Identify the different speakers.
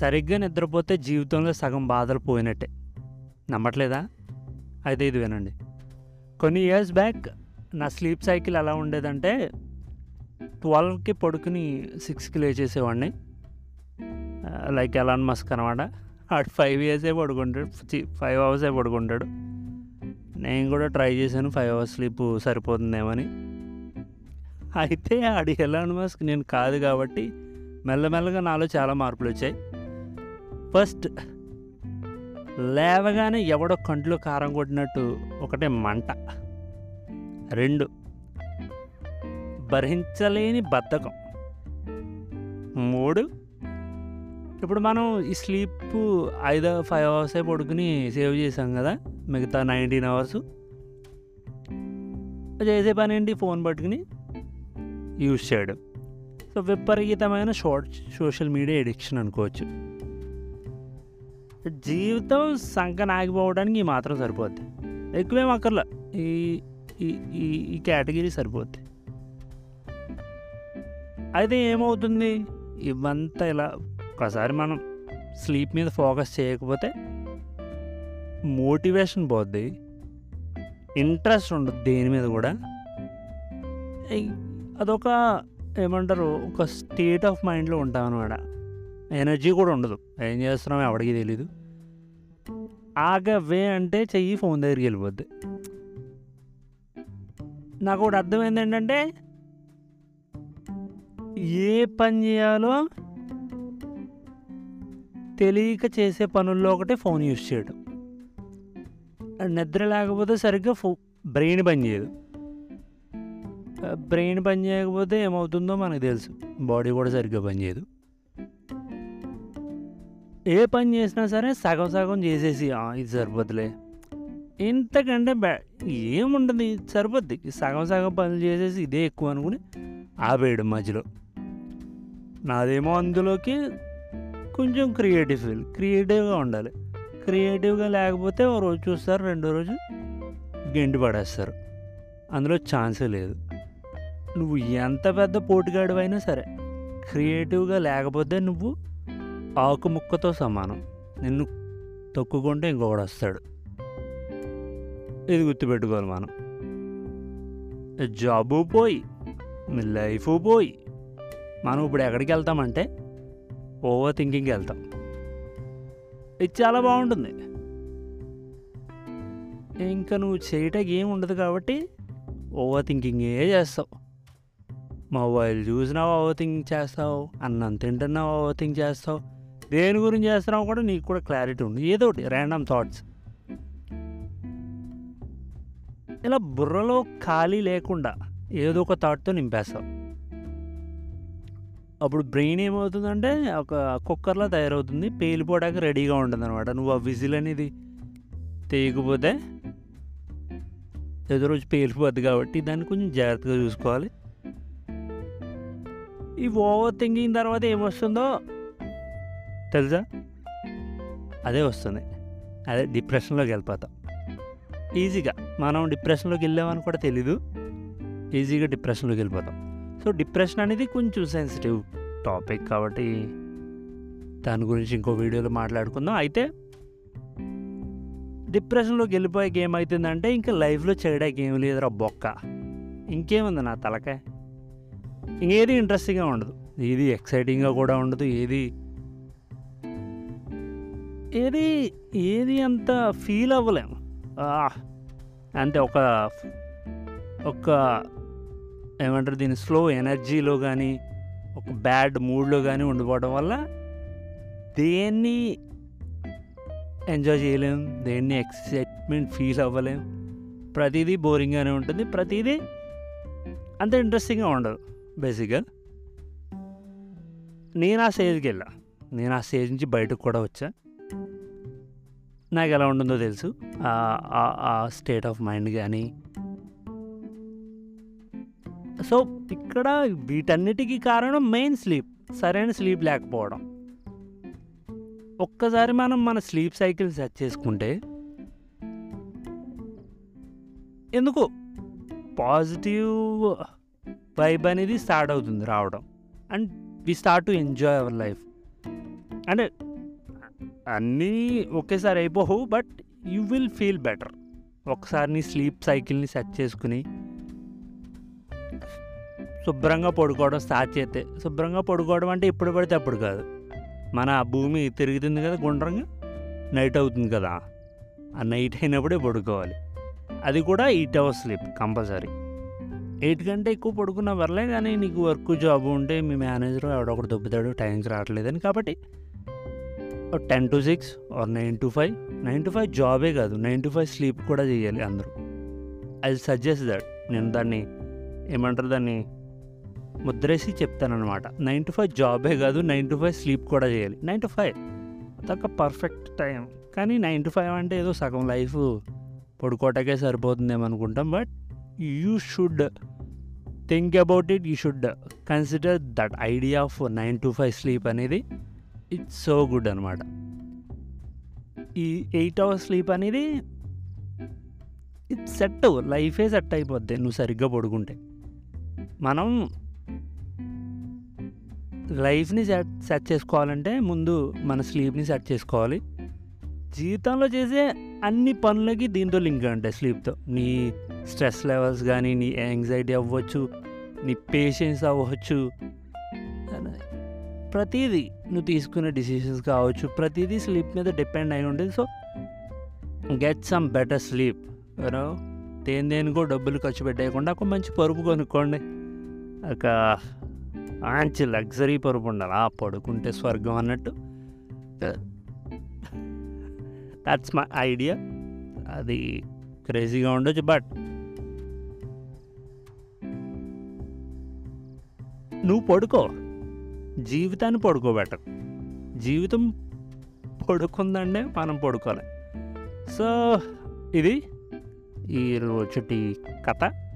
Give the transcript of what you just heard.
Speaker 1: సరిగ్గా నిద్రపోతే జీవితంలో సగం బాధలు పోయినట్టే. నమ్మట్లేదా? అయితే ఇది వినండి. కొన్ని ఇయర్స్ బ్యాక్ నా స్లీప్ సైకిల్ ఎలా ఉండేదంటే ట్వెల్వ్కి పడుకుని సిక్స్కి లేచేసేవాడిని. లైక్ ఎలాన్ మస్క్ అనమాట ఆడు ఫైవ్ ఇయర్సే పడుకుంటాడు ఫైవ్ అవర్సే పడుకుంటాడు. నేను కూడా ట్రై చేశాను ఫైవ్ అవర్స్ స్లీప్ సరిపోతుందేమని. అయితే ఆడి ఎలాన్ మస్క్ నేను కాదు కాబట్టి మెల్లమెల్లగా నాలో చాలా మార్పులు వచ్చాయి ఫస్ట్ లేవగానే ఎవడో కంట్లో కారం కొట్టినట్టు ఒకటే మంట. రెండు భరించలేని బద్ధకం. మూడు ఇప్పుడు మనం ఈ స్లీప్ ఐదు ఫైవ్ అవర్సే పడుకుని సేవ్ చేసాం కదా మిగతా నైన్టీన్ అవర్స్. చేసే పని ఏంటి? ఫోన్ పట్టుకుని యూజ్ చేయడం. సో విపరీతమైన షార్ట్ సోషల్ మీడియా ఎడిక్షన్ అనుకోవచ్చు. జీవితం సంకన ఆగిపోవడానికి ఈ మాత్రం సరిపోద్ది. ఎక్కువేం అక్కర్లే. ఈ ఈ ఈ కేటగిరీ సరిపోద్ది. అయితే ఏమవుతుంది? ఇవంతా ఇలా ఒకసారి మనం స్లీప్ మీద ఫోకస్ చేయకపోతే మోటివేషన్ పోద్ది. ఇంట్రెస్ట్ ఉండదు దేని మీద కూడా. అదొక ఏమంటారు? ఒక స్టేట్ ఆఫ్ మైండ్లో ఉంటాం అనమాట ఎనర్జీ కూడా ఉండదు. ఏం చేస్తున్నాం ఎవడికి తెలీదు. ఆగవే అంటే చెయ్యి ఫోన్ దగ్గరికి వెళ్ళిపోద్ది. నాకు ఒకటి అర్థమైంది ఏంటంటే ఏ పని చేయాలో తెలియక చేసే పనుల్లో ఒకటి ఫోన్ యూజ్ చేయడం. నిద్ర లేకపోతే సరిగ్గా ఫో బ్రెయిన్ పని చేయదు. బ్రెయిన్ పని చేయకపోతే ఏమవుతుందో మనకు తెలుసు. బాడీ కూడా సరిగ్గా పని చేయదు. ఏ పని చేసినా సరే సగం సగం చేసేసి ఇది సరిపోద్దులే. ఇంతకంటే బ్యా ఏముండదు సరిపోద్ది. సగం సగం పనులు చేసేసి ఇదే ఎక్కువ అనుకుని ఆపేయడం మధ్యలో. నాదేమో అందులోకి కొంచెం క్రియేటివ్ ఫీల్ క్రియేటివ్గా ఉండాలి. క్రియేటివ్గా లేకపోతే ఓ రోజు చూస్తారు రెండో రోజు గెంటి పడేస్తారు. అందులో ఛాన్సే లేదు. నువ్వు ఎంత పెద్ద పోటుగాడివైనా సరే క్రియేటివ్గా లేకపోతే నువ్వు ఆకుముక్కతో సమానం. నిన్ను తొక్కుకుంటే ఇంకొకడు వస్తాడు. ఇది గుర్తుపెట్టుకోవాలి మనం జాబు పోయి మీ లైఫ్ పోయి మనం ఇప్పుడు ఎక్కడికి వెళ్తామంటే ఓవర్ థింకింగ్కి వెళ్తాం. ఇది చాలా బాగుంటుంది. ఇంకా నువ్వు చేయటానికి ఏం ఉండదు కాబట్టి ఓవర్ థింకింగే చేస్తావు? మొబైల్ చూసినావు ఓవర్ థింకింగ్ చేస్తావు అన్నం తింటున్నావు ఓవర్ థింక్ చేస్తావు దేని గురించి చేస్తున్నావు కూడా నీకు కూడా క్లారిటీ ఉంది. ఏదో ఒకటి ర్యాండమ్ థాట్స్ ఇలా బుర్రలో ఖాళీ లేకుండా ఏదో ఒక థాట్తో నింపేస్తావు. అప్పుడు బ్రెయిన్ ఏమవుతుందంటే ఒక కుక్కర్లా తయారవుతుంది పేలిపోవడానికి రెడీగా ఉంటుంది అనమాట నువ్వు ఆ విజిల్ అనేది తీయకపోతే ఏదో రోజు పేలిపోద్ది కాబట్టి దాన్ని కొంచెం జాగ్రత్తగా చూసుకోవాలి. ఈ ఓవర్ థింకింగ్ తర్వాత ఏమొస్తుందో తెలుసా? అదే వస్తుంది. అదే డిప్రెషన్లోకి వెళ్ళిపోతాం. ఈజీగా మనం డిప్రెషన్లోకి వెళ్ళామని కూడా తెలీదు. ఈజీగా డిప్రెషన్లోకి వెళ్ళిపోతాం. సో డిప్రెషన్ అనేది కొంచెం సెన్సిటివ్ టాపిక్ కాబట్టి దాని గురించి ఇంకో వీడియోలో మాట్లాడుకుందాం. అయితే డిప్రెషన్లోకి వెళ్ళిపోయే గేమ్ అవుతుందంటే ఇంకా లైఫ్లో చేయడానికి ఏం లేదురా బొక్క. ఇంకేముంది నా తలకాయ? ఇంకేది ఇంట్రెస్టింగ్గా ఉండదు. ఏది ఎక్సైటింగ్గా కూడా ఉండదు. ఏది ఏది ఏది అంత ఫీల్ అవ్వలేము. అంటే ఒక ఒక ఏమంటారు దీని స్లో ఎనర్జీలో కానీ ఒక బ్యాడ్ మూడ్లో కానీ ఉండిపోవడం వల్ల దేన్ని ఎంజాయ్ చేయలేం దేన్ని ఎక్సైట్మెంట్ ఫీల్ అవ్వలేం. ప్రతిదీ బోరింగ్గానే ఉంటుంది ప్రతిదీ అంత ఇంట్రెస్టింగ్గా ఉండదు బేసిక్గా నేను ఆ స్టేజ్కి వెళ్ళా. నేను ఆ స్టేజ్ నుంచి బయటకు కూడా వచ్చా. నాకు ఎలా ఉంటుందో తెలుసు. ఆ- స్టేట్ ఆఫ్ మైండ్ కానీ సో ఇక్కడ వీటన్నిటికీ కారణం మెయిన్ స్లీప్ సరైన స్లీప్ లేకపోవడం. ఒక్కసారి మనం మన స్లీప్ సైకిల్ సెట్ చేసుకుంటే ఎందుకు? పాజిటివ్ వైబ్ అనేది స్టార్ట్ అవుతుంది రావడం. And we start to enjoy our life అంటే అన్నీ ఒకేసారి అయిపోవు but you will feel better ఒకసారి నీ స్లీప్ సైకిల్ని సెట్ చేసుకుని శుభ్రంగా పడుకోవడం స్టార్ట్ చేస్తే శుభ్రంగా పడుకోవడం అంటే ఎప్పుడు పడితే అప్పుడు కాదు. మన భూమి తిరుగుతుంది కదా గుండ్రంగా నైట్ అవుతుంది కదా ఆ నైట్ అయినప్పుడే పడుకోవాలి. అది కూడా eight hours sleep compulsory eight కంటే ఎక్కువ పడుకున్న వరలే కానీ నీకు వర్క్ జాబ్ ఉంటే మీ మేనేజర్ ఎవడొకడు దొబ్బుతాడు టైంకి రావట్లేదని. కాబట్టి ten to six or nine to five. Nine to five జాబే కాదు నైన్ టు ఫైవ్ స్లీప్ కూడా చేయాలి అందరూ. ఐ సజెస్ట్ దట్ నేను దాన్ని ఏమంటారు దాన్ని ముద్రేసి చెప్తానమాట నైన్ టు ఫైవ్ జాబే కాదు నైన్ టు ఫైవ్ స్లీప్ కూడా చేయాలి. Nine to five. అదొక పర్ఫెక్ట్ టైం. కానీ నైన్ టు ఫైవ్ అంటే ఏదో సగం లైఫ్ పడుకోవటాకే సరిపోతుందేమో అనుకుంటాం but you should think about it you should consider that idea of nine to five sleep అనేది ఇట్స్ సో గుడ్ అనమాట ఈ ఎయిట్ అవర్స్ స్లీప్ అనేది ఇట్స్ సెట్ లైఫే సెట్ అయిపోద్ది నువ్వు సరిగ్గా పడుకుంటే. మనం లైఫ్ని సెట్ సెట్ చేసుకోవాలంటే ముందు మన స్లీప్ని సెట్ చేసుకోవాలి. జీవితంలో చేసే అన్ని పనులకి దీంతో లింక్ ఉంటాయి స్లీప్తో నీ స్ట్రెస్ లెవెల్స్ కానీ నీ యాంగ్జైటీ అవ్వచ్చు నీ పేషెన్స్ అవ్వచ్చు ప్రతిదీ నువ్వు తీసుకునే డిసిషన్స్ కావచ్చు ప్రతిదీ స్లీప్ మీద డిపెండ్ అయి ఉండేది. So get some better sleep you know దేని దేనికో డబ్బులు ఖర్చు పెట్టేయకుండా ఒక మంచి పరుపు కొనుక్కోండి. ఒక మంచి లగ్జరీ పరుపు ఉండాలి. ఆ పడుకుంటే స్వర్గం అన్నట్టు. దట్స్ మై ఐడియా అది క్రేజీగా ఉండొచ్చు బట్ నువ్వు పడుకో. జీవితాన్ని పడుకోబెట్టకు జీవితం పడుకుందంటే మనం పడుకోవాలి. సో ఇది ఈ కథ.